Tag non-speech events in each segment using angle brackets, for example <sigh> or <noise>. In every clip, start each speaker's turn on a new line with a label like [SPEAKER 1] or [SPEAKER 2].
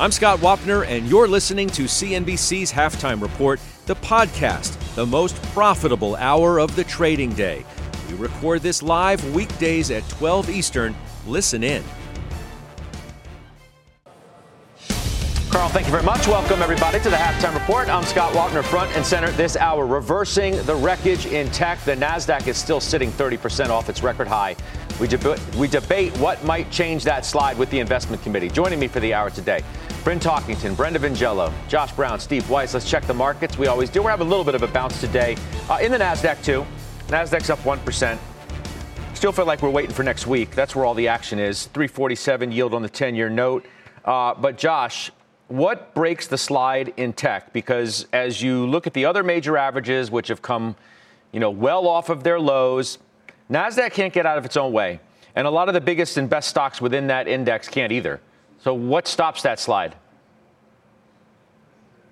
[SPEAKER 1] I'm Scott Wapner, and you're listening to CNBC's Halftime Report, the podcast, the most profitable hour of the trading day. We record this live weekdays at 12 Eastern. Listen in.
[SPEAKER 2] Carl, thank you very much. Welcome, everybody, to the Halftime Report. I'm Scott Wapner, front and center this hour, reversing the wreckage in tech. The NASDAQ is still sitting 30% off its record high. We, deb- we debate what might change that slide with the investment committee. Joining me for the hour today, Bryn Talkington, Brenda Vingiello, Josh Brown, Steve Weiss. Let's check the markets. We always do. We're having a little bit of a bounce today uh, in the NASDAQ, too. NASDAQ's up 1%. Still feel like we're waiting for next week. That's where all the action is. 347 yield on the 10 year note. Uh, but, Josh, what breaks the slide in tech? Because as you look at the other major averages, which have come, you know, well off of their lows, Nasdaq can't get out of its own way, and a lot of the biggest and best stocks within that index can't either. So, what stops that slide?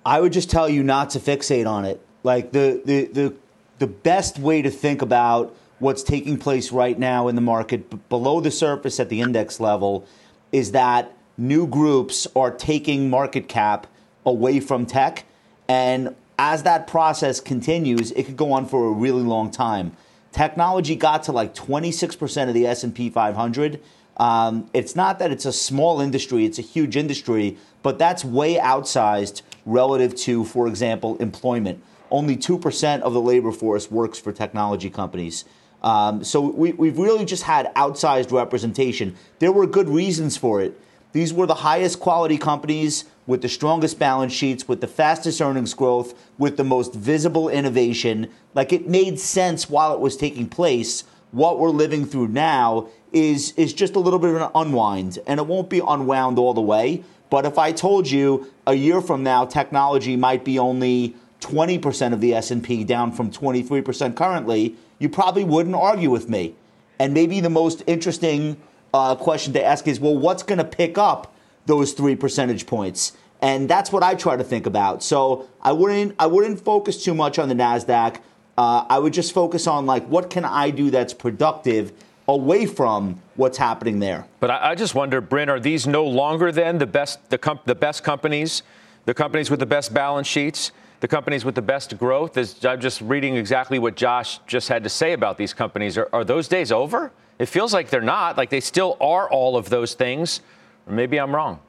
[SPEAKER 3] I would just tell you not to fixate on it. Like the the the the best way to think about what's taking place right now in the market below the surface at the index level is that new groups are taking market cap away from tech. And as that process continues, it could go on for a really long time. Technology got to like 26% of the S&P 500. Um, it's not that it's a small industry, it's a huge industry, but that's way outsized relative to, for example, employment. Only 2% of the labor force works for technology companies. Um, so we, we've really just had outsized representation. There were good reasons for it. These were the highest quality companies with the strongest balance sheets, with the fastest earnings growth, with the most visible innovation. Like it made sense while it was taking place. What we're living through now is is just a little bit of an unwind, and it won't be unwound all the way. But if I told you a year from now technology might be only 20% of the S&P down from 23% currently, you probably wouldn't argue with me. And maybe the most interesting uh, question to ask is, well, what's going to pick up those three percentage points? And that's what I try to think about. So I wouldn't I wouldn't focus too much on the Nasdaq. Uh, I would just focus on like what can I do that's productive away from what's happening there.
[SPEAKER 2] But I, I just wonder, Bryn, are these no longer then the best the, com- the best companies, the companies with the best balance sheets? the companies with the best growth. Is, I'm just reading exactly what Josh just had to say about these companies. Are, are, those days over? It feels like they're not. Like they still are all of those things. Or maybe I'm wrong.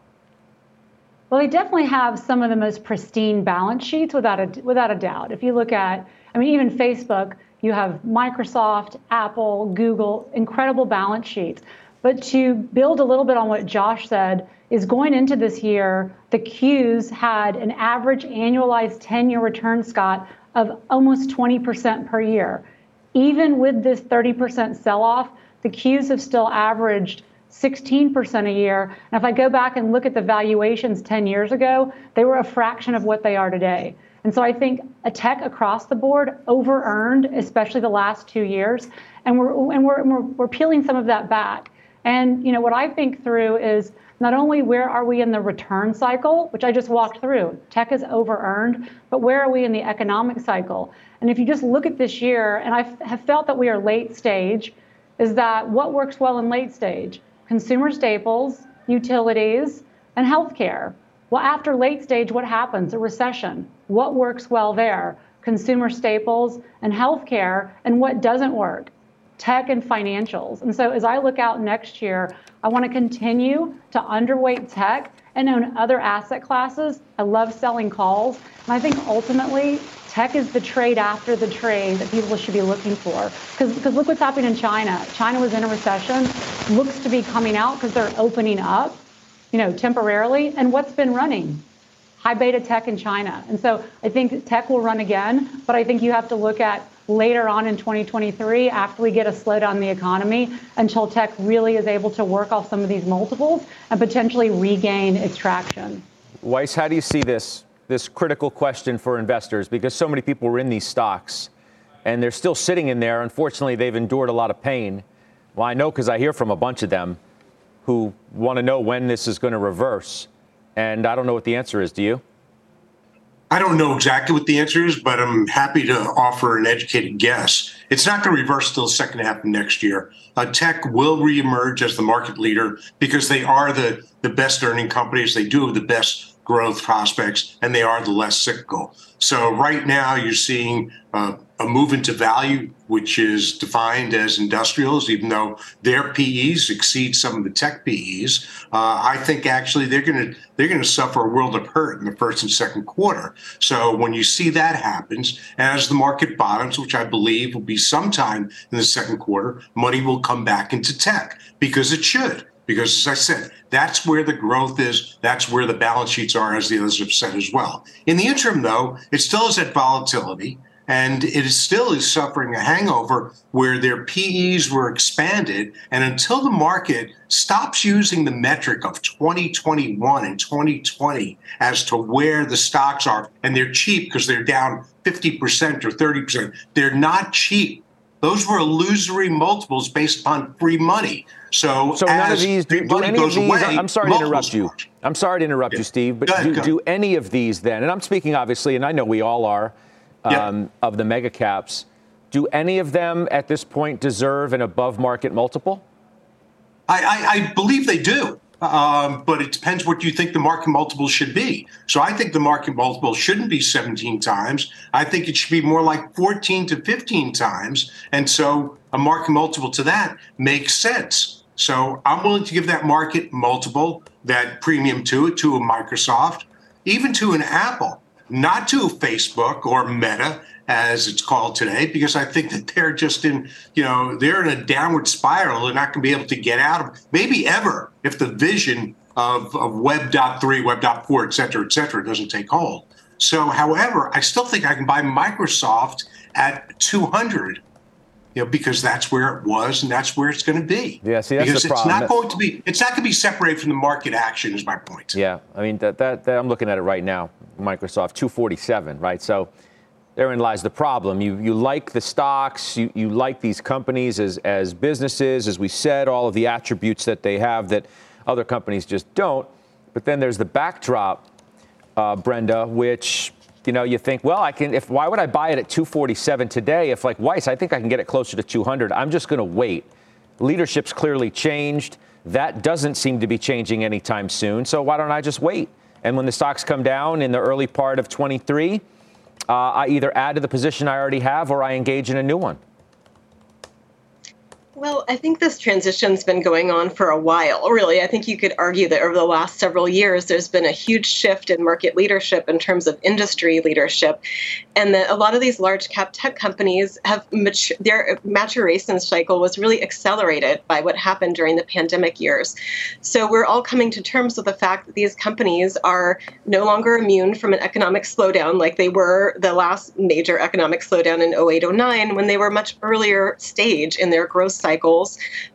[SPEAKER 4] Well, they definitely have some of the most pristine balance sheets without a, without a doubt. If you look at, I mean, even Facebook, you have Microsoft, Apple, Google, incredible balance sheets. But to build a little bit on what Josh said, is going into this year, the Qs had an average annualized 10 year return, Scott, of almost 20% per year. Even with this 30% sell off, the Qs have still averaged 16% a year. And if I go back and look at the valuations 10 years ago, they were a fraction of what they are today. And so I think a tech across the board over earned, especially the last two years. And we're, and we're, we're, we're peeling some of that back. And you know what I think through is not only where are we in the return cycle, which I just walked through, tech is over earned, but where are we in the economic cycle? And if you just look at this year, and I have felt that we are late stage, is that what works well in late stage? Consumer staples, utilities, and healthcare. Well, after late stage, what happens? A recession. What works well there? Consumer staples and healthcare, and what doesn't work? Tech and financials. And so as I look out next year, I want to continue to underweight tech and own other asset classes. I love selling calls. And I think ultimately, tech is the trade after the trade that people should be looking for. Because look what's happening in China. China was in a recession, looks to be coming out because they're opening up, you know, temporarily. And what's been running? High beta tech in China. And so I think tech will run again, but I think you have to look at later on in 2023 after we get a slowdown in the economy until tech really is able to work off some of these multiples and potentially regain its traction.
[SPEAKER 2] Weiss, how do you see this this critical question for investors because so many people were in these stocks and they're still sitting in there. Unfortunately, they've endured a lot of pain. Well, I know because I hear from a bunch of them who want to know when this is going to reverse. And I don't know what the answer is. Do you?
[SPEAKER 5] I don't know exactly what the answer is, but I'm happy to offer an educated guess. It's not going to reverse till the second half of next year. Uh, tech will reemerge as the market leader because they are the, the best earning companies. They do have the best growth prospects, and they are the less cyclical. So right now, you're seeing uh, a move into value, which is defined as industrials, even though their PEs exceed some of the tech PEs. Uh, I think actually they're going to they're going to suffer a world of hurt in the first and second quarter. So when you see that happens, as the market bottoms, which I believe will be sometime in the second quarter, money will come back into tech because it should because as I said, that's where the growth is. That's where the balance sheets are, as the others have said as well. In the interim, though, it still is at volatility. And it is still is suffering a hangover where their PEs were expanded. And until the market stops using the metric of 2021 and 2020 as to where the stocks are, and they're cheap because they're down 50% or 30%, they're not cheap. Those were illusory multiples based upon free money. So,
[SPEAKER 2] so none of these do, do any of these. Away, I'm sorry to interrupt you. I'm sorry to interrupt yeah. you, Steve. But ahead, do, do, any of these then? And I'm speaking obviously, and I know we all are um, yeah. of the mega caps. Do any of them at this point deserve an above market multiple?
[SPEAKER 5] I, I, I believe they do. Um, but it depends what you think the market multiple should be. So I think the market multiple shouldn't be 17 times. I think it should be more like 14 to 15 times. And so a market multiple to that makes sense. So I'm willing to give that market multiple, that premium to it, to a Microsoft, even to an Apple, not to Facebook or Meta, as it's called today, because I think that they're just in, you know, they're in a downward spiral. They're not going to be able to get out of, maybe ever, if the vision of, of Web.3, Web.4, et cetera, et cetera, doesn't take hold. So, however, I still think I can buy Microsoft at 200 you know, because that's where it was and that's where it's going to be.
[SPEAKER 2] Yeah, see, that's
[SPEAKER 5] because
[SPEAKER 2] the
[SPEAKER 5] problem.
[SPEAKER 2] it's
[SPEAKER 5] not going to be it's not going to be separated from the market action. Is my point.
[SPEAKER 2] Yeah, I mean that, that, that I'm looking at it right now. Microsoft 247, right? So therein lies the problem. You you like the stocks, you, you like these companies as as businesses, as we said, all of the attributes that they have that other companies just don't. But then there's the backdrop, uh, Brenda, which you know, you think, well, I can. If why would I buy it at 247 today? If like Weiss, I think I can get it closer to 200. I'm just going to wait. Leadership's clearly changed. That doesn't seem to be changing anytime soon. So why don't I just wait? And when the stocks come down in the early part of 23, uh, I either add to the position I already have or I engage in a new one.
[SPEAKER 6] Well, I think this transition's been going on for a while, really. I think you could argue that over the last several years, there's been a huge shift in market leadership in terms of industry leadership. And that a lot of these large cap tech companies have mature, their maturation cycle was really accelerated by what happened during the pandemic years. So we're all coming to terms with the fact that these companies are no longer immune from an economic slowdown like they were the last major economic slowdown in 08 09 when they were much earlier stage in their growth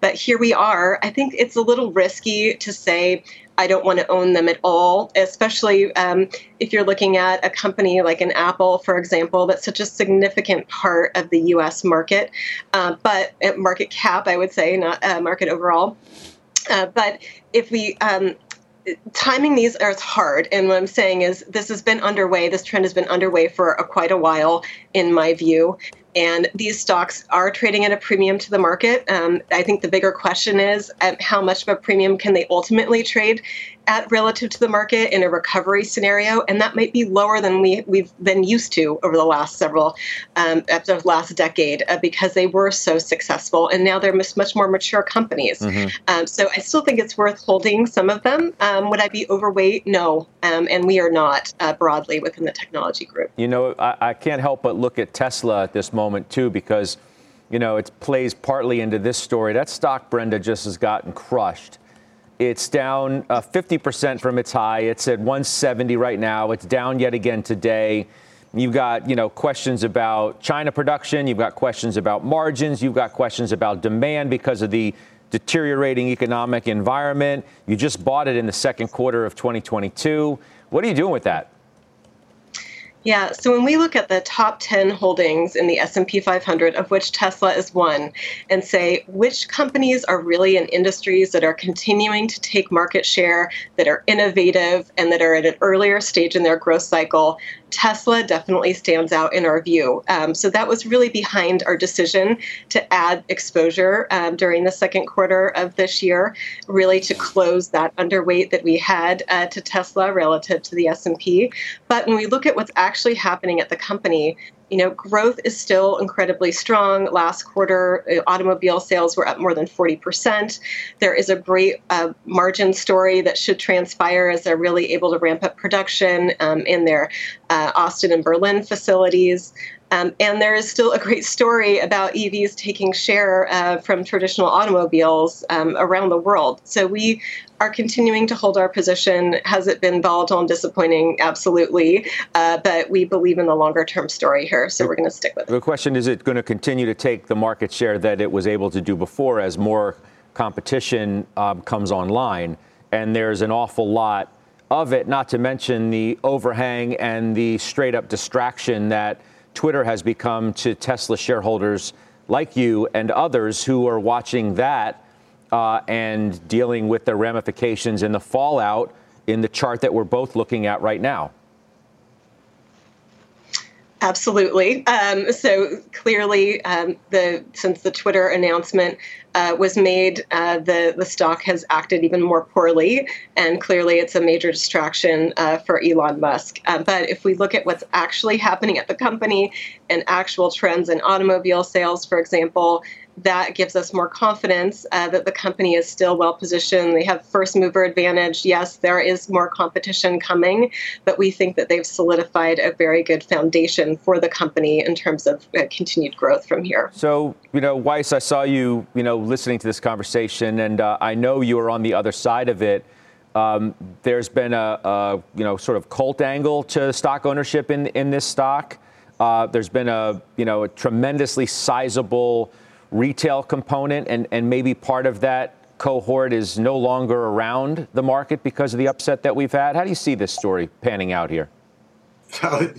[SPEAKER 6] But here we are. I think it's a little risky to say I don't want to own them at all, especially um, if you're looking at a company like an Apple, for example, that's such a significant part of the US market, uh, but at market cap, I would say, not uh, market overall. Uh, but if we um, timing these is hard and what i'm saying is this has been underway this trend has been underway for a, quite a while in my view and these stocks are trading at a premium to the market. Um, I think the bigger question is um, how much of a premium can they ultimately trade at relative to the market in a recovery scenario, and that might be lower than we we've been used to over the last several, um, the last decade, uh, because they were so successful, and now they're much, much more mature companies. Mm-hmm. Um, so I still think it's worth holding some of them. Um, would I be overweight? No, um, and we are not uh, broadly within the technology group.
[SPEAKER 2] You know, I, I can't help but look at Tesla at this moment too, because you know it plays partly into this story. That stock, Brenda, just has gotten crushed. It's down uh, 50% from its high. It's at 170 right now. It's down yet again today. You've got, you know, questions about China production. You've got questions about margins. You've got questions about demand because of the deteriorating economic environment. You just bought it in the second quarter of 2022. What are you doing with that?
[SPEAKER 6] Yeah, so when we look at the top 10 holdings in the S&P 500 of which Tesla is one and say which companies are really in industries that are continuing to take market share, that are innovative and that are at an earlier stage in their growth cycle, Tesla definitely stands out in our view. Um, so that was really behind our decision to add exposure um, during the second quarter of this year, really to close that underweight that we had uh, to Tesla relative to the S&P. But when we look at what's actually happening at the company, you know, growth is still incredibly strong. Last quarter, uh, automobile sales were up more than 40%. There is a great uh, margin story that should transpire as they're really able to ramp up production um, in their uh, Austin and Berlin facilities. Um, and there is still a great story about EVs taking share uh, from traditional automobiles um, around the world. So we are continuing to hold our position. Has it been volatile and disappointing? Absolutely. Uh, but we believe in the longer term story here, so we're going to stick with it.
[SPEAKER 2] The question is it going to continue to take the market share that it was able to do before as more competition um, comes online? And there's an awful lot of it, not to mention the overhang and the straight up distraction that Twitter has become to Tesla shareholders like you and others who are watching that uh, and dealing with the ramifications and the fallout in the chart that we're both looking at right now.
[SPEAKER 6] Absolutely. Um, so clearly, um, the since the Twitter announcement uh, was made, uh, the the stock has acted even more poorly, and clearly, it's a major distraction uh, for Elon Musk. Uh, but if we look at what's actually happening at the company and actual trends in automobile sales, for example, that gives us more confidence uh, that the company is still well positioned. They have first mover advantage. Yes, there is more competition coming, but we think that they've solidified a very good foundation for the company in terms of uh, continued growth from here.
[SPEAKER 2] So, you know, Weiss, I saw you, you know, listening to this conversation, and uh, I know you are on the other side of it. Um, there's been a, a, you know, sort of cult angle to stock ownership in in this stock. Uh, there's been a, you know, a tremendously sizable retail component, and, and maybe part of that cohort is no longer around the market because of the upset that we've had? How do you see this story panning out here?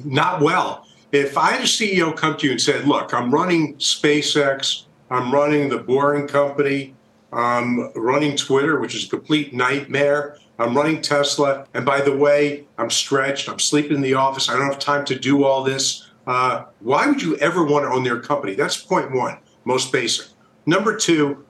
[SPEAKER 5] Not well. If I had a CEO come to you and said, look, I'm running SpaceX, I'm running the Boring Company, I'm running Twitter, which is a complete nightmare. I'm running Tesla. And by the way, I'm stretched. I'm sleeping in the office. I don't have time to do all this. Uh, why would you ever want to own their company? That's point one most basic. Number two,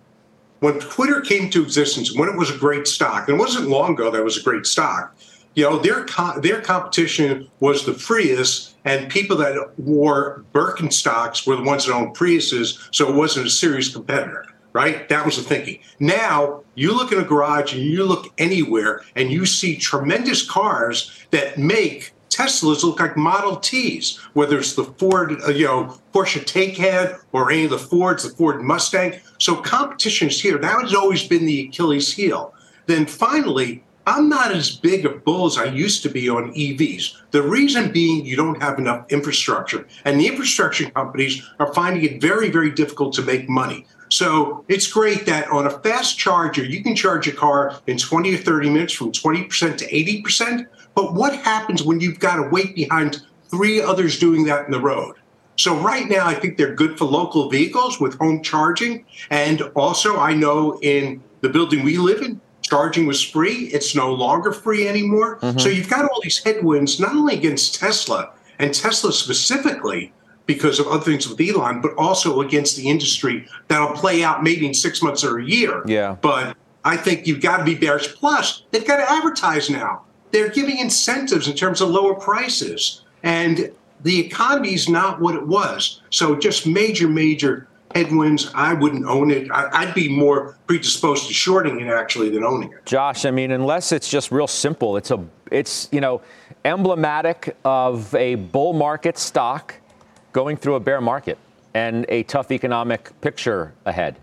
[SPEAKER 5] when Twitter came to existence, when it was a great stock, and it wasn't long ago that was a great stock, you know, their co- their competition was the Prius, and people that wore Birkenstocks were the ones that owned Priuses, so it wasn't a serious competitor, right? That was the thinking. Now you look in a garage and you look anywhere, and you see tremendous cars that make Teslas look like Model Ts, whether it's the Ford, uh, you know, Porsche Taycan or any of the Fords, the Ford Mustang. So competition is here. That has always been the Achilles heel. Then finally, I'm not as big a bull as I used to be on EVs. The reason being you don't have enough infrastructure, and the infrastructure companies are finding it very, very difficult to make money. So it's great that on a fast charger, you can charge a car in 20 or 30 minutes from 20% to 80%. But what happens when you've got to wait behind three others doing that in the road? So right now, I think they're good for local vehicles with home charging. And also, I know in the building we live in, charging was free. It's no longer free anymore. Mm-hmm. So you've got all these headwinds, not only against Tesla and Tesla specifically, because of other things with Elon, but also against the industry that'll play out maybe in six months or a year.
[SPEAKER 2] Yeah.
[SPEAKER 5] But I think you've got to be bearish. Plus, they've got to advertise now they're giving incentives in terms of lower prices. And the economy is not what it was. So just major, major headwinds. I wouldn't own it. I'd be more predisposed to shorting it actually than owning it.
[SPEAKER 2] Josh, I mean, unless it's just real simple, it's a, it's you know, emblematic of a bull market stock going through a bear market and a tough economic picture ahead.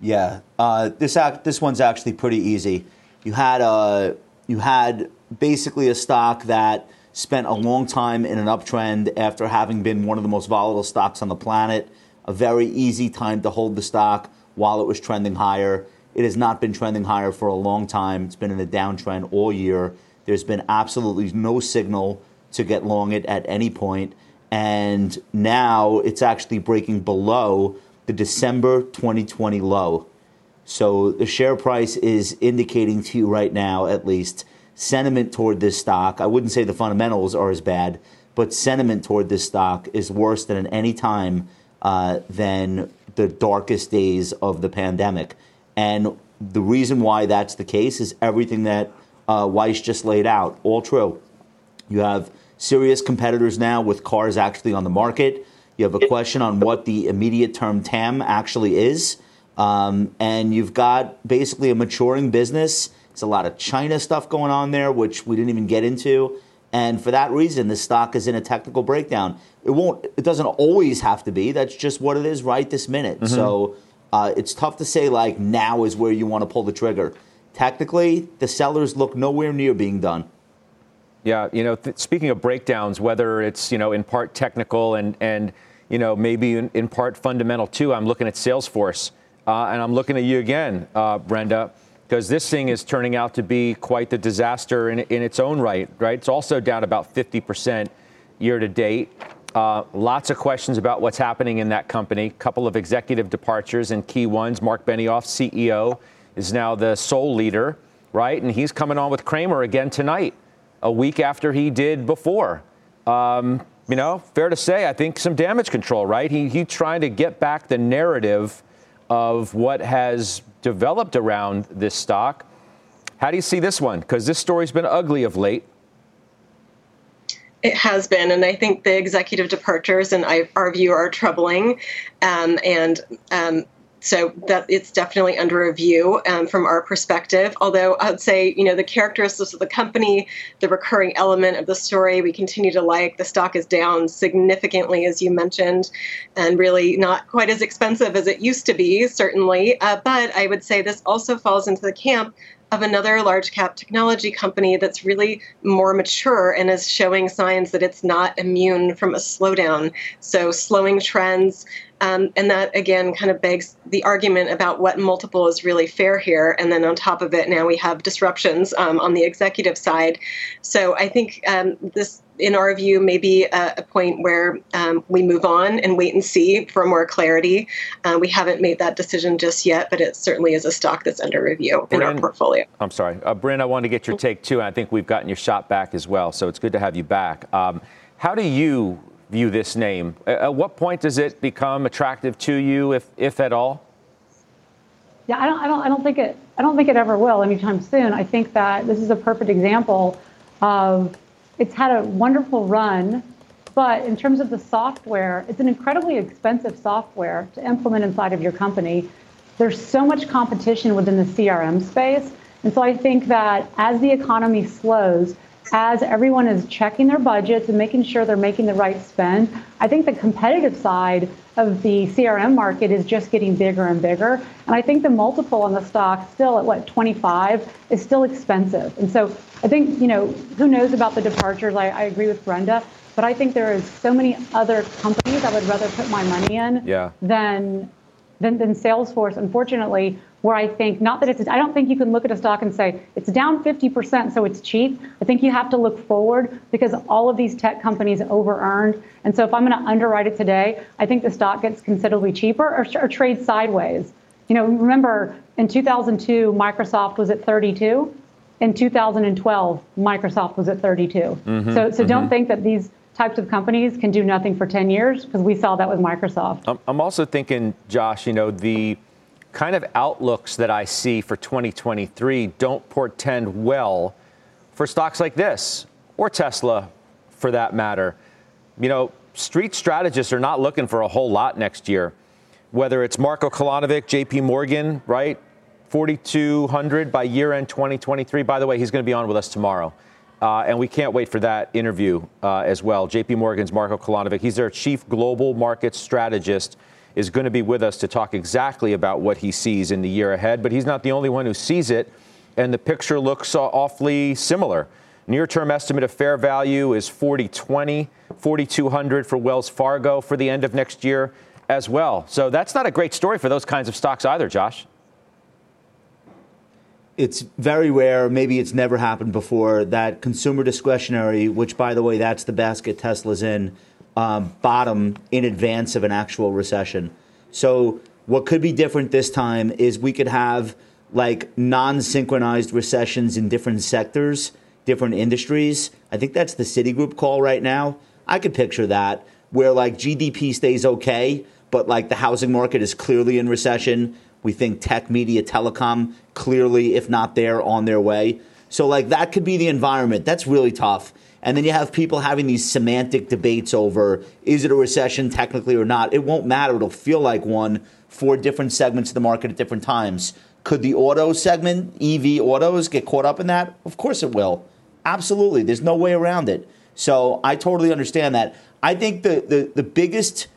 [SPEAKER 3] Yeah, uh, this act, this one's actually pretty easy. You had a you had basically a stock that spent a long time in an uptrend after having been one of the most volatile stocks on the planet. A very easy time to hold the stock while it was trending higher. It has not been trending higher for a long time. It's been in a downtrend all year. There's been absolutely no signal to get long it at any point. And now it's actually breaking below the December 2020 low. So the share price is indicating to you right now, at least, sentiment toward this stock. I wouldn't say the fundamentals are as bad, but sentiment toward this stock is worse than at any time uh, than the darkest days of the pandemic. And the reason why that's the case is everything that uh, Weiss just laid out. All true. You have serious competitors now with cars actually on the market. You have a question on what the immediate term TAM actually is. Um, and you've got basically a maturing business. It's a lot of China stuff going on there, which we didn't even get into. And for that reason, the stock is in a technical breakdown. It won't. It doesn't always have to be. That's just what it is right this minute. Mm-hmm. So uh, it's tough to say like now is where you want to pull the trigger. Technically, the sellers look nowhere near being done.
[SPEAKER 2] Yeah, you know, th- speaking of breakdowns, whether it's you know in part technical and and you know maybe in, in part fundamental too. I'm looking at Salesforce. Uh, and I'm looking at you again, uh, Brenda, because this thing is turning out to be quite the disaster in, in its own right, right? It's also down about 50% year to date. Uh, lots of questions about what's happening in that company. Couple of executive departures and key ones. Marc Benioff, CEO, is now the sole leader, right? And he's coming on with Cramer again tonight, a week after he did before. Um, you know, fair to say, I think some damage control, right? He, he's trying to get back the narrative of what has developed around this stock. How do you see this one? Because this story's been ugly of late.
[SPEAKER 6] It has been, and I think the executive departures, in our view, are troubling. Um, and um, so that it's definitely under review um, from our perspective. Although I'd say, you know, the characteristics of the company, the recurring element of the story, we continue to like. The stock is down significantly, as you mentioned, and really not quite as expensive as it used to be, certainly. Uh, but I would say this also falls into the camp of another large cap technology company that's really more mature and is showing signs that it's not immune from a slowdown. So, slowing trends, um, and that again kind of begs the argument about what multiple is really fair here. And then on top of it, now we have disruptions um, on the executive side. So I think um, this, in our view, may be a, a point where um, we move on and wait and see for more clarity. Uh, we haven't made that decision just yet, but it certainly is a stock that's under review Bryn, in our portfolio.
[SPEAKER 2] I'm sorry. Uh, Bryn, I want to get your take too. And I think we've gotten your shot back as well. So it's good to have you back. Um, how do you view this name? At what point does it become attractive to you, if if at all?
[SPEAKER 4] Yeah, I don't, I don't, I don't think it, I don't think it ever will anytime soon. I think that this is a perfect example of it's had a wonderful run, but in terms of the software, it's an incredibly expensive software to implement inside of your company. There's so much competition within the CRM space. And so I think that as the economy slows, as everyone is checking their budgets and making sure they're making the right spend, I think the competitive side of the CRM market is just getting bigger and bigger. And I think the multiple on the stock still at what 25 is still expensive. And so I think, you know, who knows about the departures? I, I agree with Brenda, but I think there is so many other companies I would rather put my money in yeah. than, than than Salesforce. Unfortunately, where I think not that it's I don't think you can look at a stock and say it's down 50% so it's cheap. I think you have to look forward because all of these tech companies over earned. And so if I'm going to underwrite it today, I think the stock gets considerably cheaper or, or trades sideways. You know, remember in 2002 Microsoft was at 32. In 2012 Microsoft was at 32. Mm-hmm, so so mm-hmm. don't think that these types of companies can do nothing for 10 years because we saw that with Microsoft.
[SPEAKER 2] I'm also thinking Josh, you know, the kind of outlooks that I see for 2023 don't portend well for stocks like this or Tesla for that matter. You know, street strategists are not looking for a whole lot next year. Whether it's Marco Kolanovic, JP Morgan, right? 4,200 by year end 2023. By the way, he's going to be on with us tomorrow. Uh, and we can't wait for that interview uh, as well. JP Morgan's Marco Kolanovic. He's their chief global market strategist is going to be with us to talk exactly about what he sees in the year ahead. But he's not the only one who sees it, and the picture looks awfully similar. Near term estimate of fair value is 4020, 4200 for Wells Fargo for the end of next year as well. So that's not a great story for those kinds of stocks either, Josh.
[SPEAKER 3] It's very rare, maybe it's never happened before, that consumer discretionary, which by the way, that's the basket Tesla's in, um, bottom in advance of an actual recession. So what could be different this time is we could have like non synchronized recessions in different sectors, different industries. I think that's the Citigroup call right now. I could picture that where like GDP stays okay, but like the housing market is clearly in recession. We think tech, media, telecom clearly, if not there, on their way. So like that could be the environment. That's really tough. And then you have people having these semantic debates over is it a recession technically or not? It won't matter. It'll feel like one for different segments of the market at different times. Could the auto segment, EV autos, get caught up in that? Of course it will. Absolutely. There's no way around it. So I totally understand that. I think the, the, the biggest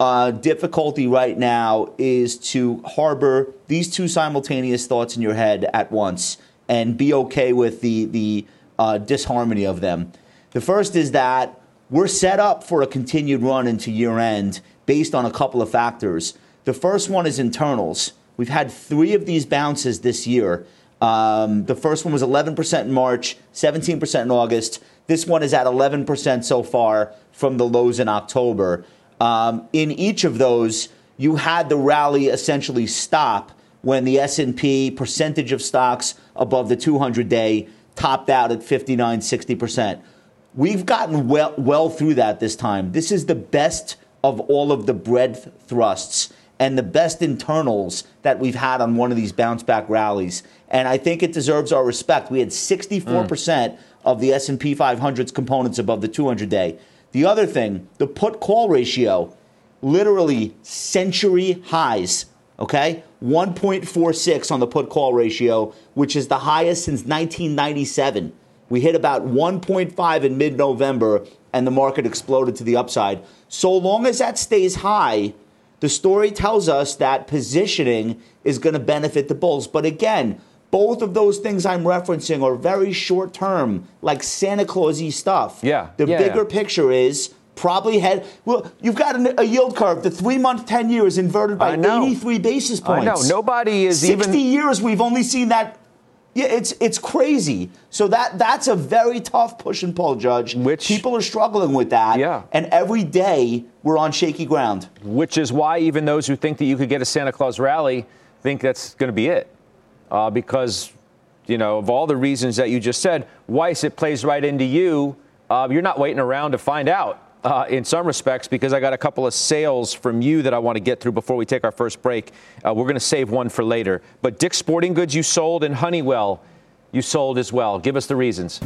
[SPEAKER 3] uh, difficulty right now is to harbor these two simultaneous thoughts in your head at once and be okay with the, the uh, disharmony of them. The first is that we're set up for a continued run into year end based on a couple of factors. The first one is internals. We've had three of these bounces this year. Um, the first one was 11% in March, 17% in August. This one is at 11% so far from the lows in October. Um, in each of those, you had the rally essentially stop when the S&P percentage of stocks above the 200-day topped out at 59, 60%. We've gotten well, well through that this time. This is the best of all of the breadth thrusts and the best internals that we've had on one of these bounce back rallies. And I think it deserves our respect. We had 64% mm. of the S&P 500's components above the 200-day. The other thing, the put call ratio, literally century highs, okay? 1.46 on the put call ratio, which is the highest since 1997. We hit about 1.5 in mid November, and the market exploded to the upside. So long as that stays high, the story tells us that positioning is going to benefit the bulls. But again, both of those things I'm referencing are very short term, like Santa Clausy stuff.
[SPEAKER 2] Yeah.
[SPEAKER 3] The
[SPEAKER 2] yeah,
[SPEAKER 3] bigger
[SPEAKER 2] yeah.
[SPEAKER 3] picture is probably head. Well, you've got a, a yield curve. The three month, 10 year is inverted by 83 basis points.
[SPEAKER 2] I know. Nobody is
[SPEAKER 3] 60
[SPEAKER 2] even.
[SPEAKER 3] 60 years we've only seen that. Yeah, it's it's crazy. So that that's a very tough push and pull, Judge.
[SPEAKER 2] Which
[SPEAKER 3] people are struggling with that.
[SPEAKER 2] Yeah.
[SPEAKER 3] And every day we're on shaky ground.
[SPEAKER 2] Which is why even those who think that you could get a Santa Claus rally think that's going to be it uh, because, you know, of all the reasons that you just said, Weiss, it plays right into you. Uh, you're not waiting around to find out. Uh, in some respects, because I got a couple of sales from you that I want to get through before we take our first break. Uh, we're going to save one for later. But Dick's Sporting Goods you sold and Honeywell you sold as well. Give us the reasons.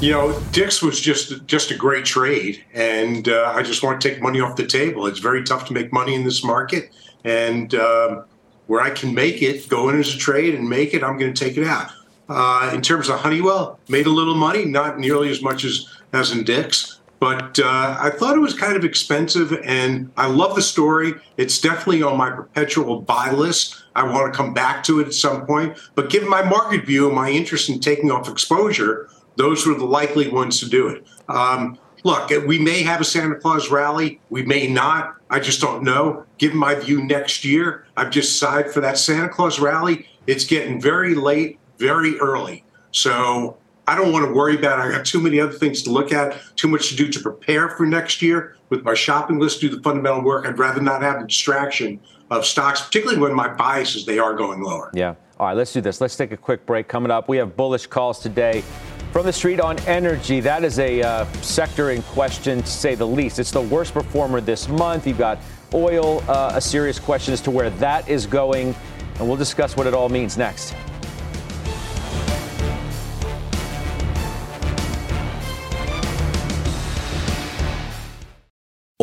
[SPEAKER 5] You know, Dick's was just just a great trade, and uh, I just want to take money off the table. It's very tough to make money in this market, and um, where I can make it, go in as a trade and make it, I'm going to take it out. Uh, in terms of Honeywell, made a little money, not nearly as much as as in Dick's, but uh, I thought it was kind of expensive, and I love the story. It's definitely on my perpetual buy list. I want to come back to it at some point, but given my market view and my interest in taking off exposure, those were the likely ones to do it. Um, look, we may have a Santa Claus rally, we may not. I just don't know. Given my view next year, I've just sighed for that Santa Claus rally. It's getting very late, very early. So I don't want to worry about it. I got too many other things to look at, too much to do to prepare for next year with my shopping list, do the fundamental work. I'd rather not have the distraction of stocks, particularly when my biases they are going lower.
[SPEAKER 2] Yeah. All right, let's do this. Let's take a quick break. Coming up, we have bullish calls today from the street on energy. That is a uh, sector in question, to say the least. It's the worst performer this month. You've got oil, uh, a serious question as to where that is going, and we'll discuss what it all means next.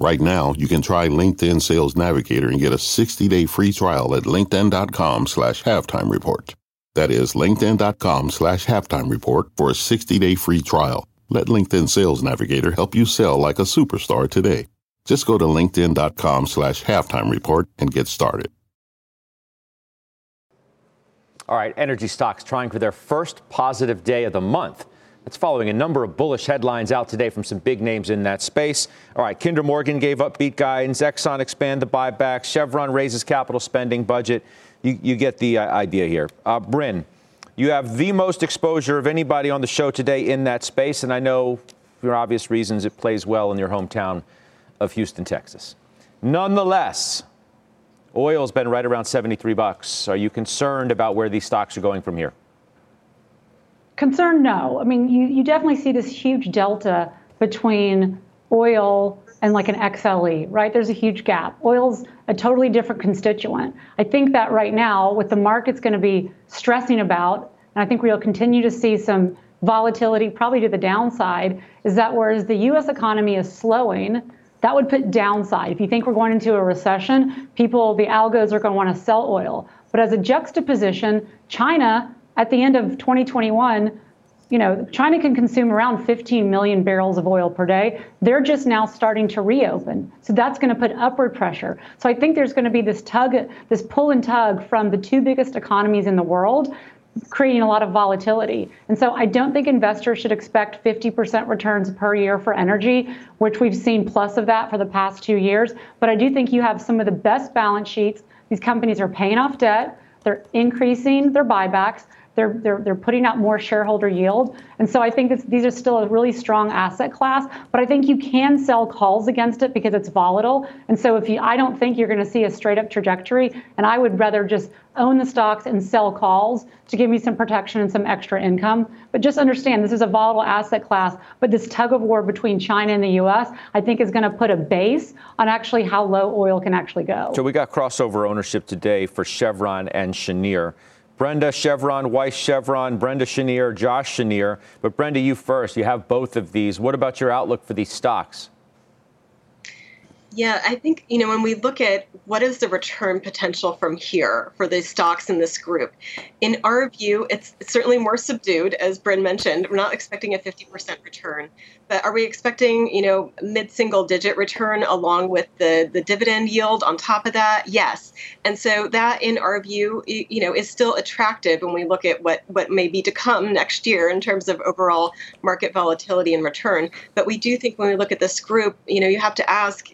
[SPEAKER 7] Right now, you can try LinkedIn Sales Navigator and get a 60-day free trial at linkedin.com slash halftime report. That is linkedin.com slash halftime report for a 60-day free trial. Let LinkedIn Sales Navigator help you sell like a superstar today. Just go to linkedin.com slash halftime report and get started.
[SPEAKER 2] All right, energy stocks trying for their first positive day of the month. It's following a number of bullish headlines out today from some big names in that space. All right, Kinder Morgan gave up beat guidance. Exxon expand the buyback. Chevron raises capital spending budget. You, you get the uh, idea here. Uh, Bryn, you have the most exposure of anybody on the show today in that space, and I know for obvious reasons it plays well in your hometown of Houston, Texas. Nonetheless, oil's been right around 73 bucks. Are you concerned about where these stocks are going from here?
[SPEAKER 4] Concern, no. I mean, you, you definitely see this huge delta between oil and like an XLE, right? There's a huge gap. Oil's a totally different constituent. I think that right now, what the market's going to be stressing about, and I think we'll continue to see some volatility, probably to the downside, is that whereas the US economy is slowing, that would put downside. If you think we're going into a recession, people, the algos are going to want to sell oil. But as a juxtaposition, China at the end of 2021, you know, China can consume around 15 million barrels of oil per day. They're just now starting to reopen. So that's going to put upward pressure. So I think there's going to be this tug, this pull and tug from the two biggest economies in the world, creating a lot of volatility. And so I don't think investors should expect 50% returns per year for energy, which we've seen plus of that for the past two years. But I do think you have some of the best balance sheets. These companies are paying off debt. They're increasing their buybacks. They're, they're, they're putting out more shareholder yield. And so I think these are still a really strong asset class, but I think you can sell calls against it because it's volatile. And so if you, I don't think you're going to see a straight up trajectory, and I would rather just own the stocks and sell calls to give me some protection and some extra income. But just understand this is a volatile asset class, but this tug of war between China and the US, I think is going to put a base on actually how low oil can actually go.
[SPEAKER 2] So we got crossover ownership today for Chevron and Cheniere. Brenda Chevron, Weiss Chevron, Brenda Cheniere, Josh Cheniere. But Brenda, you first. You have both of these. What about your outlook for these stocks?
[SPEAKER 6] Yeah, I think, you know, when we look at what is the return potential from here for the stocks in this group, in our view, it's, certainly more subdued, as Bryn mentioned. We're not expecting a 50% return, but are we expecting, you know, mid single digit return along with the, the dividend yield on top of that? Yes. And so that, in our view, you know, is still attractive when we look at what, what may be to come next year in terms of overall market volatility and return. But we do think when we look at this group, you know, you have to ask,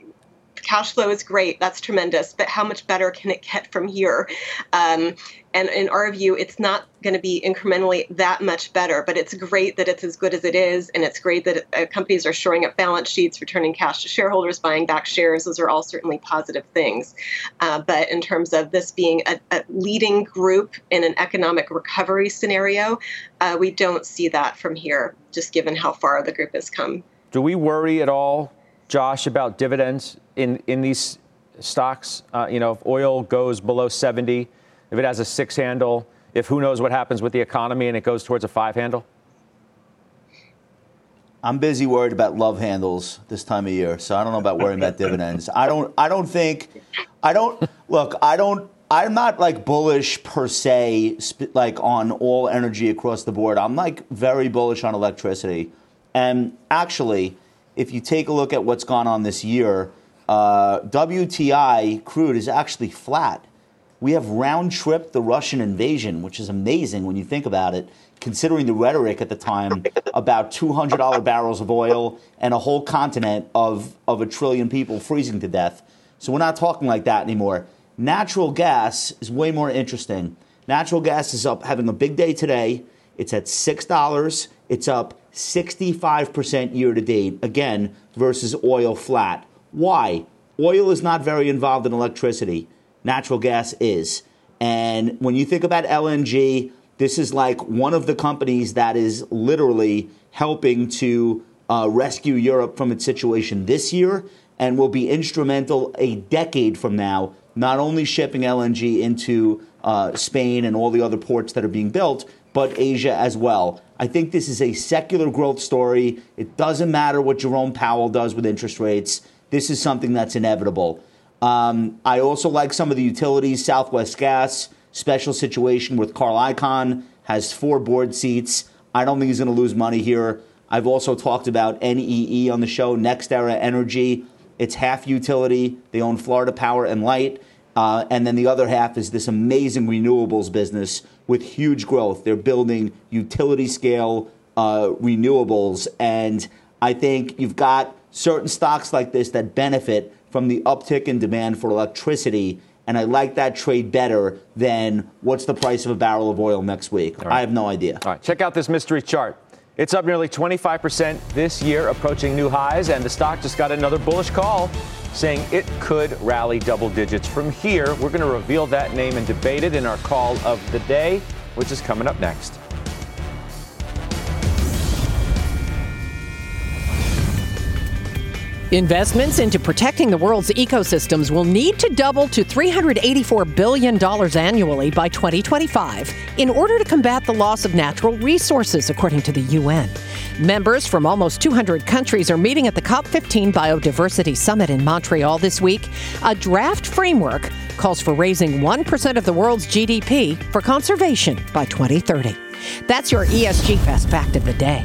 [SPEAKER 6] cash flow is great, that's tremendous, but how much better can it get from here? Um, and in our view, it's not going to be incrementally that much better, but it's great that it's as good as it is, and it's great that uh, companies are shoring up balance sheets, returning cash to shareholders, buying back shares. Those are all certainly positive things. Uh, but in terms of this being a, a, leading group in an economic recovery scenario, uh, we don't see that from here, just given how far the group has come.
[SPEAKER 2] Do we worry at all Josh, about dividends in, in these stocks? Uh, you know, if oil goes below 70, if it has a six handle, if who knows what happens with the economy and it goes towards a five handle?
[SPEAKER 3] I'm busy worried about love handles this time of year, so I don't know about worrying about dividends. I don't. I don't think. I don't look. I don't. I'm not like bullish per se, like on all energy across the board. I'm like very bullish on electricity, and actually, if you take a look at what's gone on this year, uh, WTI crude is actually flat. We have round tripped the Russian invasion, which is amazing when you think about it, considering the rhetoric at the time about $200 barrels of oil and a whole continent of, of a trillion people freezing to death. So we're not talking like that anymore. Natural gas is way more interesting. Natural gas is up, having a big day today. It's at $6. It's up 65% year to date, again, versus oil flat. Why? Oil is not very involved in electricity. Natural gas is. And when you think about LNG, this is like one of the companies that is literally helping to uh, rescue Europe from its situation this year and will be instrumental a decade from now, not only shipping LNG into uh, Spain and all the other ports that are being built, but Asia as well. I think this is a secular growth story. It doesn't matter what Jerome Powell does with interest rates. This is something that's inevitable. Um, I also like some of the utilities. Southwest Gas, special situation with Carl Icahn, has four board seats. I don't think he's going to lose money here. I've also talked about NEE on the show, NextEra Energy. It's half utility. They own Florida Power and Light. Uh, and then the other half is this amazing renewables business with huge growth. They're building utility scale uh, renewables. And I think you've got certain stocks like this that benefit from the uptick in demand for electricity. And I like that trade better than what's the price of a barrel of oil next week. Right. I have no idea.
[SPEAKER 2] All right, check out this mystery chart. It's up nearly 25% this year, approaching new highs, and the stock just got another bullish call saying it could rally double digits from here. We're going to reveal that name and debate it in our call of the day, which is coming up next.
[SPEAKER 8] Investments into protecting the world's ecosystems will need to double to $384 billion annually by 2025 in order to combat the loss of natural resources, according to the UN. Members from almost 200 countries are meeting at the COP15 Biodiversity Summit in Montreal this week. A draft framework calls for raising 1% of the world's GDP for conservation by 2030. That's your ESG Fast Fact of the Day.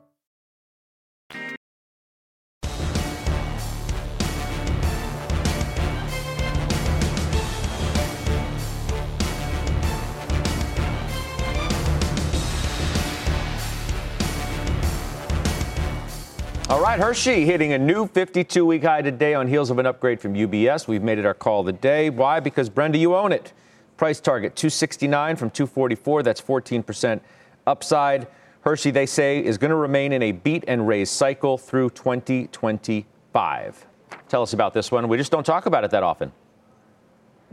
[SPEAKER 2] All right, Hershey hitting a new 52 week high today on heels of an upgrade from UBS. We've made it our call of the day. Why? Because Brenda, you own it. Price target 269 from 244. That's 14% upside. Hershey, they say, is going to remain in a beat and raise cycle through 2025. Tell us about this one. We just don't talk about it that often.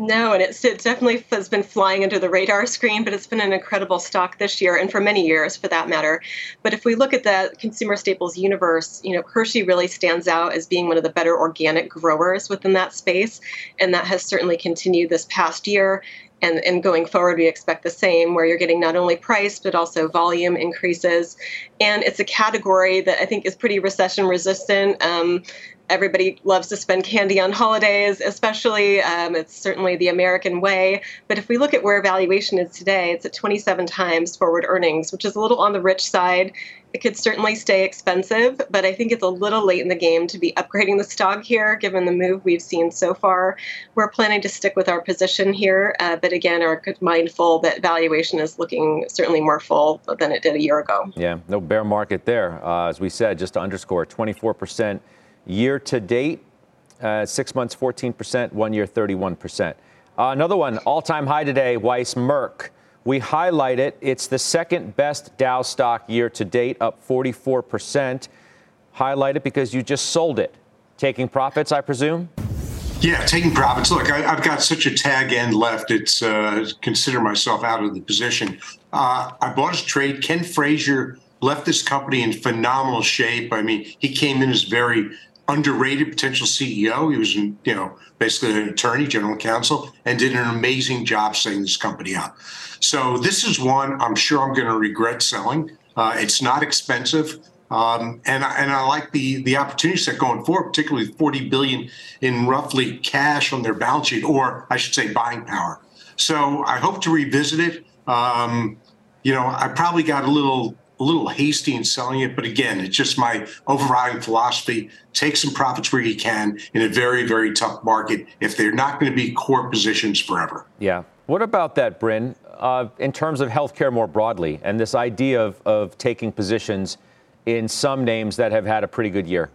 [SPEAKER 6] No, and it's, it definitely has been flying under the radar screen, but it's been an incredible stock this year and for many years for that matter. But if we look at the consumer staples universe, you know, Hershey really stands out as being one of the better organic growers within that space. And that has certainly continued this past year. And, and going forward, we expect the same, where you're getting not only price, but also volume increases. And it's a category that I think is pretty recession resistant. Um, everybody loves to spend candy on holidays, especially. Um, it's certainly the American way. But if we look at where valuation is today, it's at 27 times forward earnings, which is a little on the rich side. It could certainly stay expensive, but I think it's a little late in the game to be upgrading the stock here, given the move we've seen so far. We're planning to stick with our position here, uh, but again, are mindful that valuation is looking certainly more full than it did a year ago.
[SPEAKER 2] Yeah, no bear market there. Uh, as we said, just to underscore, 24 percent Year to date, uh, six months, 14%, one year, 31%. Uh, another one, all time high today, Weiss Merck. We highlight it. It's the second best Dow stock year to date, up 44%. Highlight it because you just sold it. Taking profits, I presume?
[SPEAKER 5] Yeah, taking profits. Look, I, have got such a tag end left. It's uh, consider myself out of the position. Uh, I bought a trade. Ken Frazier left this company in phenomenal shape. I mean, he came in as very underrated potential CEO. He was, you know, basically an attorney, general counsel, and did an amazing job setting this company up. So this is one I'm sure I'm going to regret selling. Uh, it's not expensive. Um, and and I like the the opportunity set going forward, particularly 40 billion in roughly cash on their balance sheet, or I should say buying power. So I hope to revisit it. Um, you know, I probably got a little a little hasty in selling it. But again, it's just my overriding philosophy. Take some profits where you can in a very, very tough market if they're not going to be core positions forever.
[SPEAKER 2] Yeah. What about that, Bryn, uh, in terms of healthcare more broadly and this idea of, of taking positions in some names that have had a pretty good year?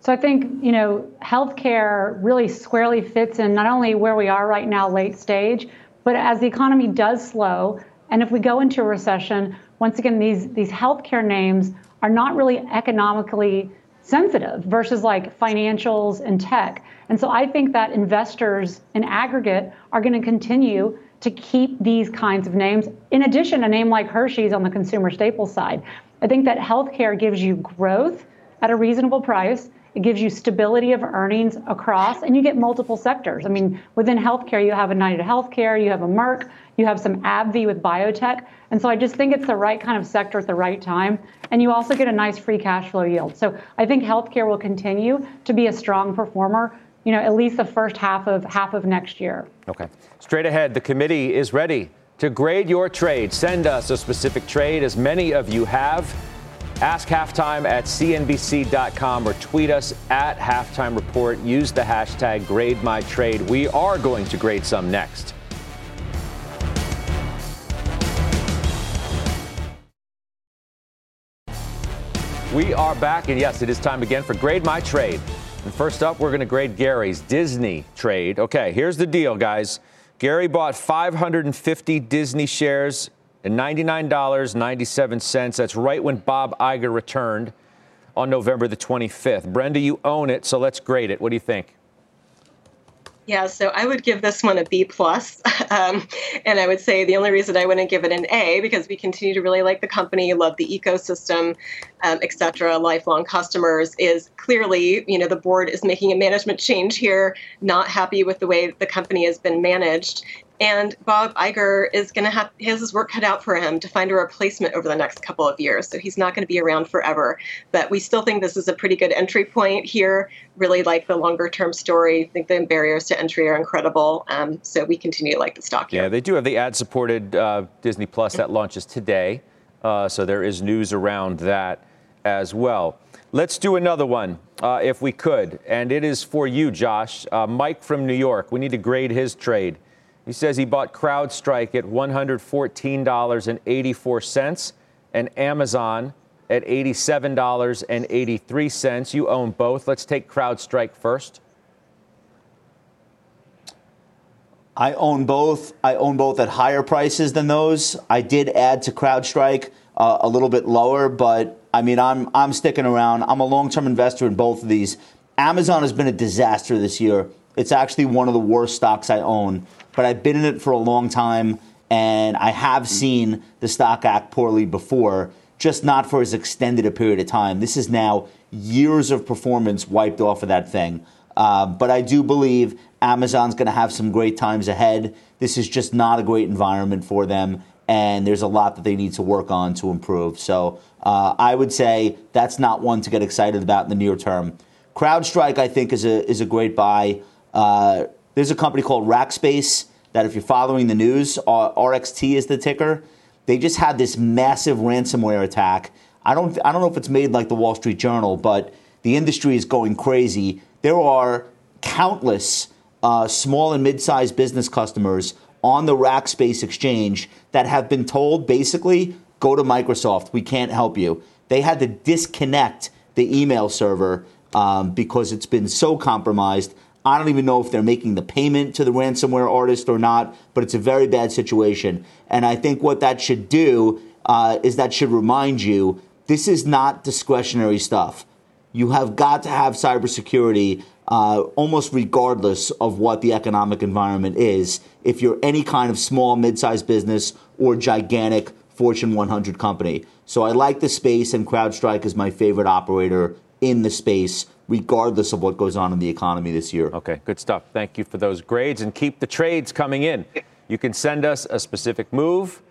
[SPEAKER 4] So I think, you know, healthcare really squarely fits in not only where we are right now, late stage, but as the economy does slow, and if we go into a recession, once again, these, these healthcare names are not really economically sensitive versus like financials and tech. And so I think that investors in aggregate are going to continue to keep these kinds of names. In addition, a name like Hershey's on the consumer staples side. I think that healthcare gives you growth at a reasonable price. It gives you stability of earnings across, and you get multiple sectors. I mean, within healthcare, you have a United Healthcare, you have a Merck, you have some AbbVie with biotech. And so I just think it's the right kind of sector at the right time. And you also get a nice free cash flow yield. So I think healthcare will continue to be a strong performer, you know, at least the first half of half of next year.
[SPEAKER 2] Okay. Straight ahead, the committee is ready to grade your trade. Send us a specific trade, as many of you have. Ask halftime at cnbc.com or tweet us at halftime report. Use the hashtag grade my trade. We are going to grade some next. We are back, and yes, it is time again for Grade My Trade. And first up, we're going to grade Gary's Disney trade. Okay, here's the deal, guys. Gary bought 550 Disney shares and $99.97. That's right when Bob Iger returned on November the 25th. Brenda, you own it, so let's grade it. What do you think?
[SPEAKER 6] Yeah, so I would give this one a B plus, <laughs> um, and I would say the only reason I wouldn't give it an A because we continue to really like the company, love the ecosystem, um, et cetera, lifelong customers. Is clearly, you know, the board is making a management change here, not happy with the way the company has been managed, and Bob Iger is going to have has his work cut out for him to find a replacement over the next couple of years. So he's not going to be around forever. But we still think this is a pretty good entry point here. Really like the longer term story. I think the barriers to entry are incredible. Um, so we continue to like the stock here.
[SPEAKER 2] Yeah, they do have the ad supported uh, Disney Plus that launches today. Uh, so there is news around that as well. Let's do another one, uh, if we could. And it is for you, Josh. Uh, Mike from New York. We need to grade his trade. He says he bought CrowdStrike at $114.84 and Amazon at $87.83. You own both. Let's take CrowdStrike first.
[SPEAKER 3] I own both. I own both at higher prices than those. I did add to CrowdStrike uh, a little bit lower, but I mean, I'm I'm sticking around. I'm a long-term investor in both of these. Amazon has been a disaster this year. It's actually one of the worst stocks I own but I've been in it for a long time and I have seen the stock act poorly before, just not for as extended a period of time. This is now years of performance wiped off of that thing. Uh, but I do believe Amazon's going to have some great times ahead. This is just not a great environment for them, and there's a lot that they need to work on to improve. So uh, I would say that's not one to get excited about in the near term. CrowdStrike, I think, is a is a great buy. Uh, there's a company called Rackspace that, if you're following the news, uh, RXT is the ticker. They just had this massive ransomware attack. I don't, I don't know if it's made like the Wall Street Journal, but the industry is going crazy. There are countless uh, small and mid-sized business customers on the Rackspace exchange that have been told basically, go to Microsoft. We can't help you. They had to disconnect the email server um, because it's been so compromised. I don't even know if they're making the payment to the ransomware artist or not, but it's a very bad situation. And I think what that should do uh, is that should remind you this is not discretionary stuff. You have got to have cybersecurity uh, almost regardless of what the economic environment is. If you're any kind of small, mid sized business or gigantic Fortune 100 company. So I like the space, and CrowdStrike is my favorite operator in the space regardless of what goes on in the economy this year.
[SPEAKER 2] Okay, good stuff. Thank you for those grades and keep the trades coming in. You can send us a specific move.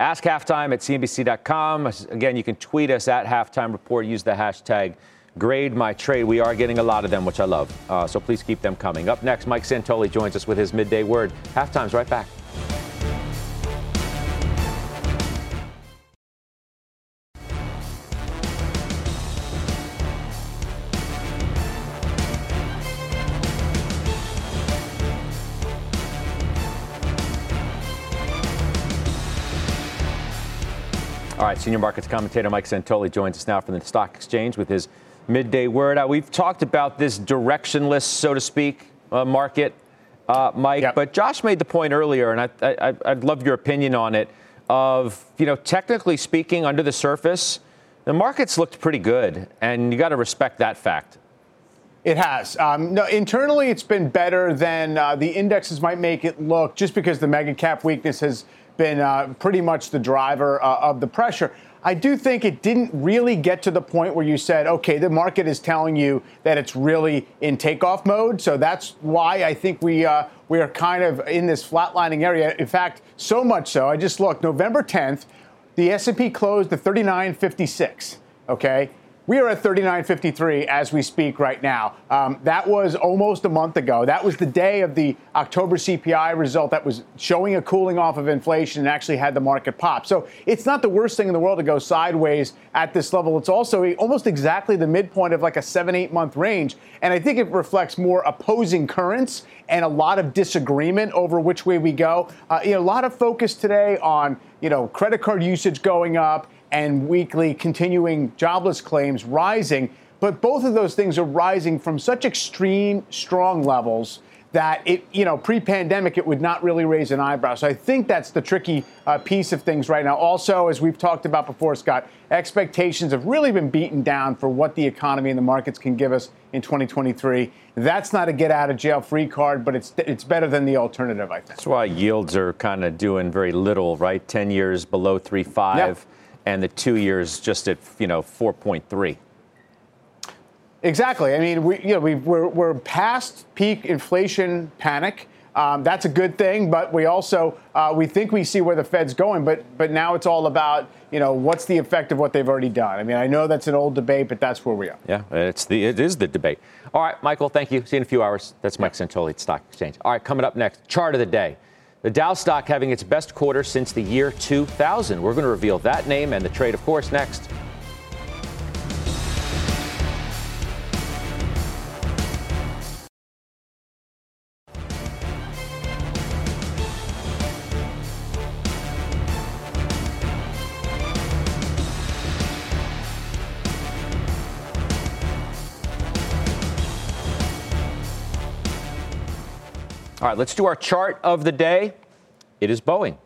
[SPEAKER 2] Ask halftime at CNBC.com. Again, you can tweet us at halftime report. Use the hashtag grade my trade. We are getting a lot of them, which I love. Uh, so please keep them coming. Up next, Mike Santoli joins us with his midday word. Halftime's right back. Senior markets commentator Mike Santoli joins us now from the stock exchange with his midday word. Uh, we've talked about this directionless, so to speak, uh, market, uh, Mike. Yep. But Josh made the point earlier, and I, I, I'd love your opinion on it. Of you know, technically speaking, under the surface, the markets looked pretty good, and you got to respect that fact.
[SPEAKER 9] It has. Um, no, internally, it's been better than uh, the indexes might make it look, just because the mega cap weakness has been uh, pretty much the driver uh, of the pressure. I do think it didn't really get to the point where you said, okay, the market is telling you that it's really in takeoff mode. So that's why I think we uh, we are kind of in this flatlining area. In fact, so much so, I just looked. November 10th, the S&P closed at 39.56. Okay, we are at 39.53 as we speak right now. Um, that was almost a month ago. That was the day of the October CPI result that was showing a cooling off of inflation and actually had the market pop. So it's not the worst thing in the world to go sideways at this level. It's also almost exactly the midpoint of like a seven, eight month range. And I think it reflects more opposing currents and a lot of disagreement over which way we go. Uh, you know, a lot of focus today on, you know, credit card usage going up and weekly continuing jobless claims rising. But both of those things are rising from such extreme, strong levels that it, you know, pre-pandemic, it would not really raise an eyebrow. So I think that's the tricky uh, piece of things right now. Also, as we've talked about before, Scott, expectations have really been beaten down for what the economy and the markets can give us in 2023. That's not a get out of jail free card, but it's it's better than the alternative, I think.
[SPEAKER 2] That's why yields are kind of doing very little, right? 10 years below 3.5. Yep and the two years just at you know 4.3.
[SPEAKER 9] Exactly. I mean, we, you know, we, we're, we're past peak inflation panic. Um, that's a good thing, but we also uh, we think we see where the Fed's going, but but now it's all about you know what's the effect of what they've already done. I mean, I know that's an old debate, but that's where we are.
[SPEAKER 2] Yeah, it's the it is the debate. All right, Michael, thank you. See you in a few hours. That's Mike Santoli at Stock Exchange. All right, coming up next, chart of the day. The Dow stock having its best quarter since the year 2000. We're going to reveal that name and the trade, of course, next. All right, let's do our chart of the day. It is Boeing.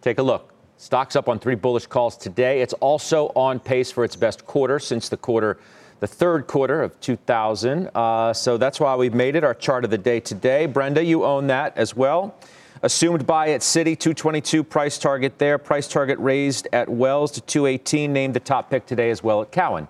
[SPEAKER 2] Take a look. Stock's up on three bullish calls today. It's also on pace for its best quarter since the quarter, the third quarter of 2000. Uh, so that's why we've made it our chart of the day today. Brenda, you own that as well. Assumed buy at Citi 222 price target there. Price target raised at Wells to 218. Named the top pick today as well at Cowen.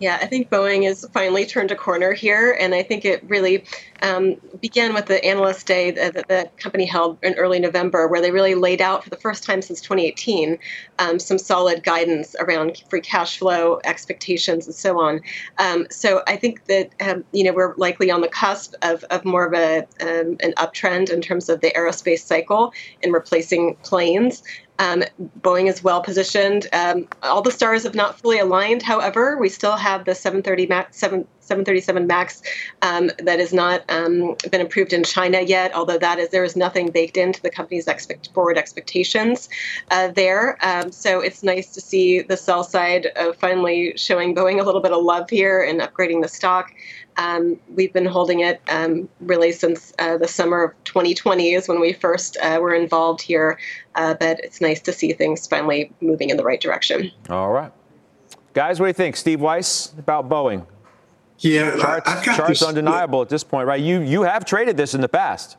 [SPEAKER 6] Yeah, I think Boeing has finally turned a corner here, and I think it really um, began with the analyst day that the company held in early November, where they really laid out for the first time since 2018 um, some solid guidance around free cash flow expectations and so on. Um, so I think that um, you know we're likely on the cusp of, of more of a um, an uptrend in terms of the aerospace cycle in replacing planes. Um, Boeing is well positioned. Um, all the stars have not fully aligned. However, we still have the 730 Max, 7, 737 Max um, that has not um, been approved in China yet. Although that is there is nothing baked into the company's expect, forward expectations uh, there. Um, so it's nice to see the sell side finally showing Boeing a little bit of love here and upgrading the stock. Um, we've been holding it um, really since uh, the summer of 2020 is when we first uh, were involved here. Uh, but it's nice to see things finally moving in the right direction.
[SPEAKER 2] All right. Guys, what do you think? Steve Weiss about Boeing?
[SPEAKER 5] Yeah,
[SPEAKER 2] charts, I've got charts this, undeniable at this point, right? You you have traded this in the past.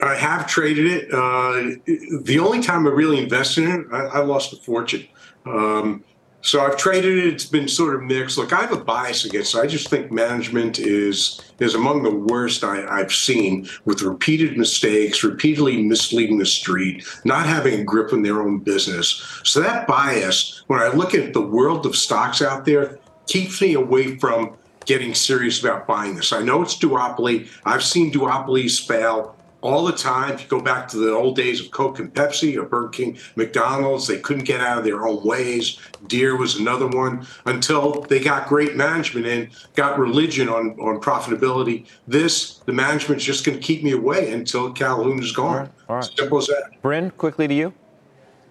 [SPEAKER 5] I have traded it. Uh, the only time I really invested in it, I, I lost a fortune. Um, so I've traded it. It's been sort of mixed. Look, I have a bias against it. I just think management is is among the worst I, I've seen with repeated mistakes, repeatedly misleading the street, not having a grip on their own business. So that bias, when I look at the world of stocks out there, keeps me away from getting serious about buying this. I know it's duopoly. I've seen duopolies fail all the time. If you go back to the old days of Coke and Pepsi or Burger King, McDonald's, they couldn't get out of their own ways. Deere was another one until they got great management in, got religion on, on profitability. This, the management's just going to keep me away until Calhoun is gone. All right. All right. Simple as that.
[SPEAKER 2] Bryn, quickly to you.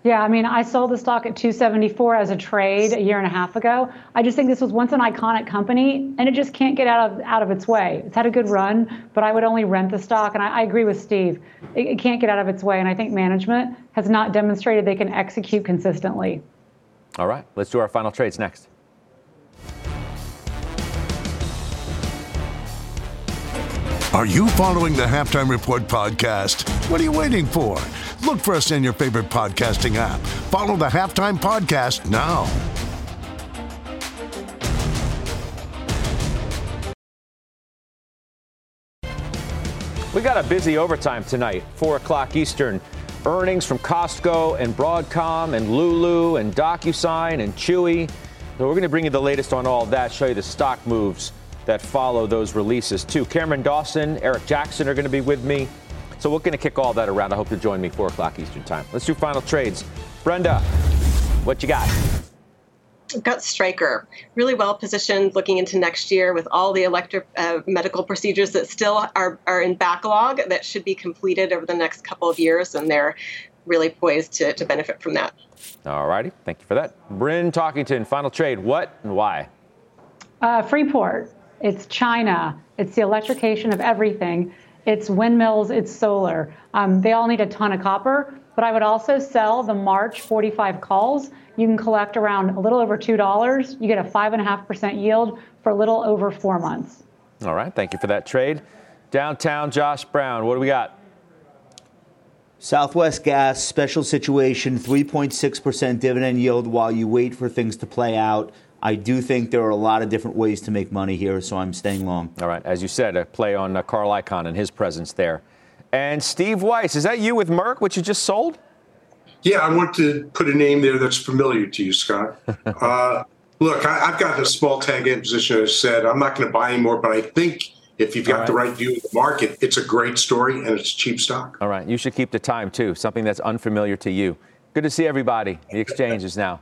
[SPEAKER 4] Yeah, I mean, I sold the stock at 274 as a trade a year and a half ago. I just think this was once an iconic company, and it just can't get out of out of its way. It's had a good run, but I would only rent the stock, and I, I agree with Steve. It, it can't get out of its way, and I think management has not demonstrated they can execute consistently.
[SPEAKER 2] All right, let's do our final trades next.
[SPEAKER 10] Are you following the Halftime Report podcast? What are you waiting for? Look for us in your favorite podcasting app. Follow the Halftime Podcast now.
[SPEAKER 2] We got a busy overtime tonight, 4 o'clock Eastern. Earnings from Costco and Broadcom and Lulu and DocuSign and Chewy. So we're going to bring you the latest on all that, show you the stock moves that follow those releases too. Cameron Dawson, Eric Jackson are going to be with me. So we're going to kick all that around. I hope to join me 4 o'clock Eastern time. Let's do final trades. Brenda, what you got?
[SPEAKER 6] Got Stryker really well positioned looking into next year with all the electric uh, medical procedures that still are, are in backlog that should be completed over the next couple of years, and they're really poised to, to benefit from that.
[SPEAKER 2] All righty. Thank you for that. Bryn Talkington, final trade. What and why?
[SPEAKER 4] Uh, Freeport. It's China. It's the electrification of everything. It's windmills. It's solar. Um, they all need a ton of copper. But I would also sell the March 45 calls. You can collect around a little over $2. You get a 5.5% yield for a little over four months.
[SPEAKER 2] All right. Thank you for that trade. Downtown Josh Brown, what do we got?
[SPEAKER 3] Southwest Gas, special situation, 3.6% dividend yield while you wait for things to play out. I do think there are a lot of different ways to make money here, so I'm staying long.
[SPEAKER 2] All right. As you said, a play on uh, Carl Icahn and his presence there. And Steve Weiss, is that you with Merck, which you just sold?
[SPEAKER 5] Yeah, I want to put a name there that's familiar to you, Scott. <laughs> uh, look, I, have got a small tag in position, as I said. I'm not going to buy anymore, but I think if you've got right. the right view of the market, it's a great story and it's cheap stock.
[SPEAKER 2] All right. You should keep the time, too, something that's unfamiliar to you. Good to see everybody. The exchange is now.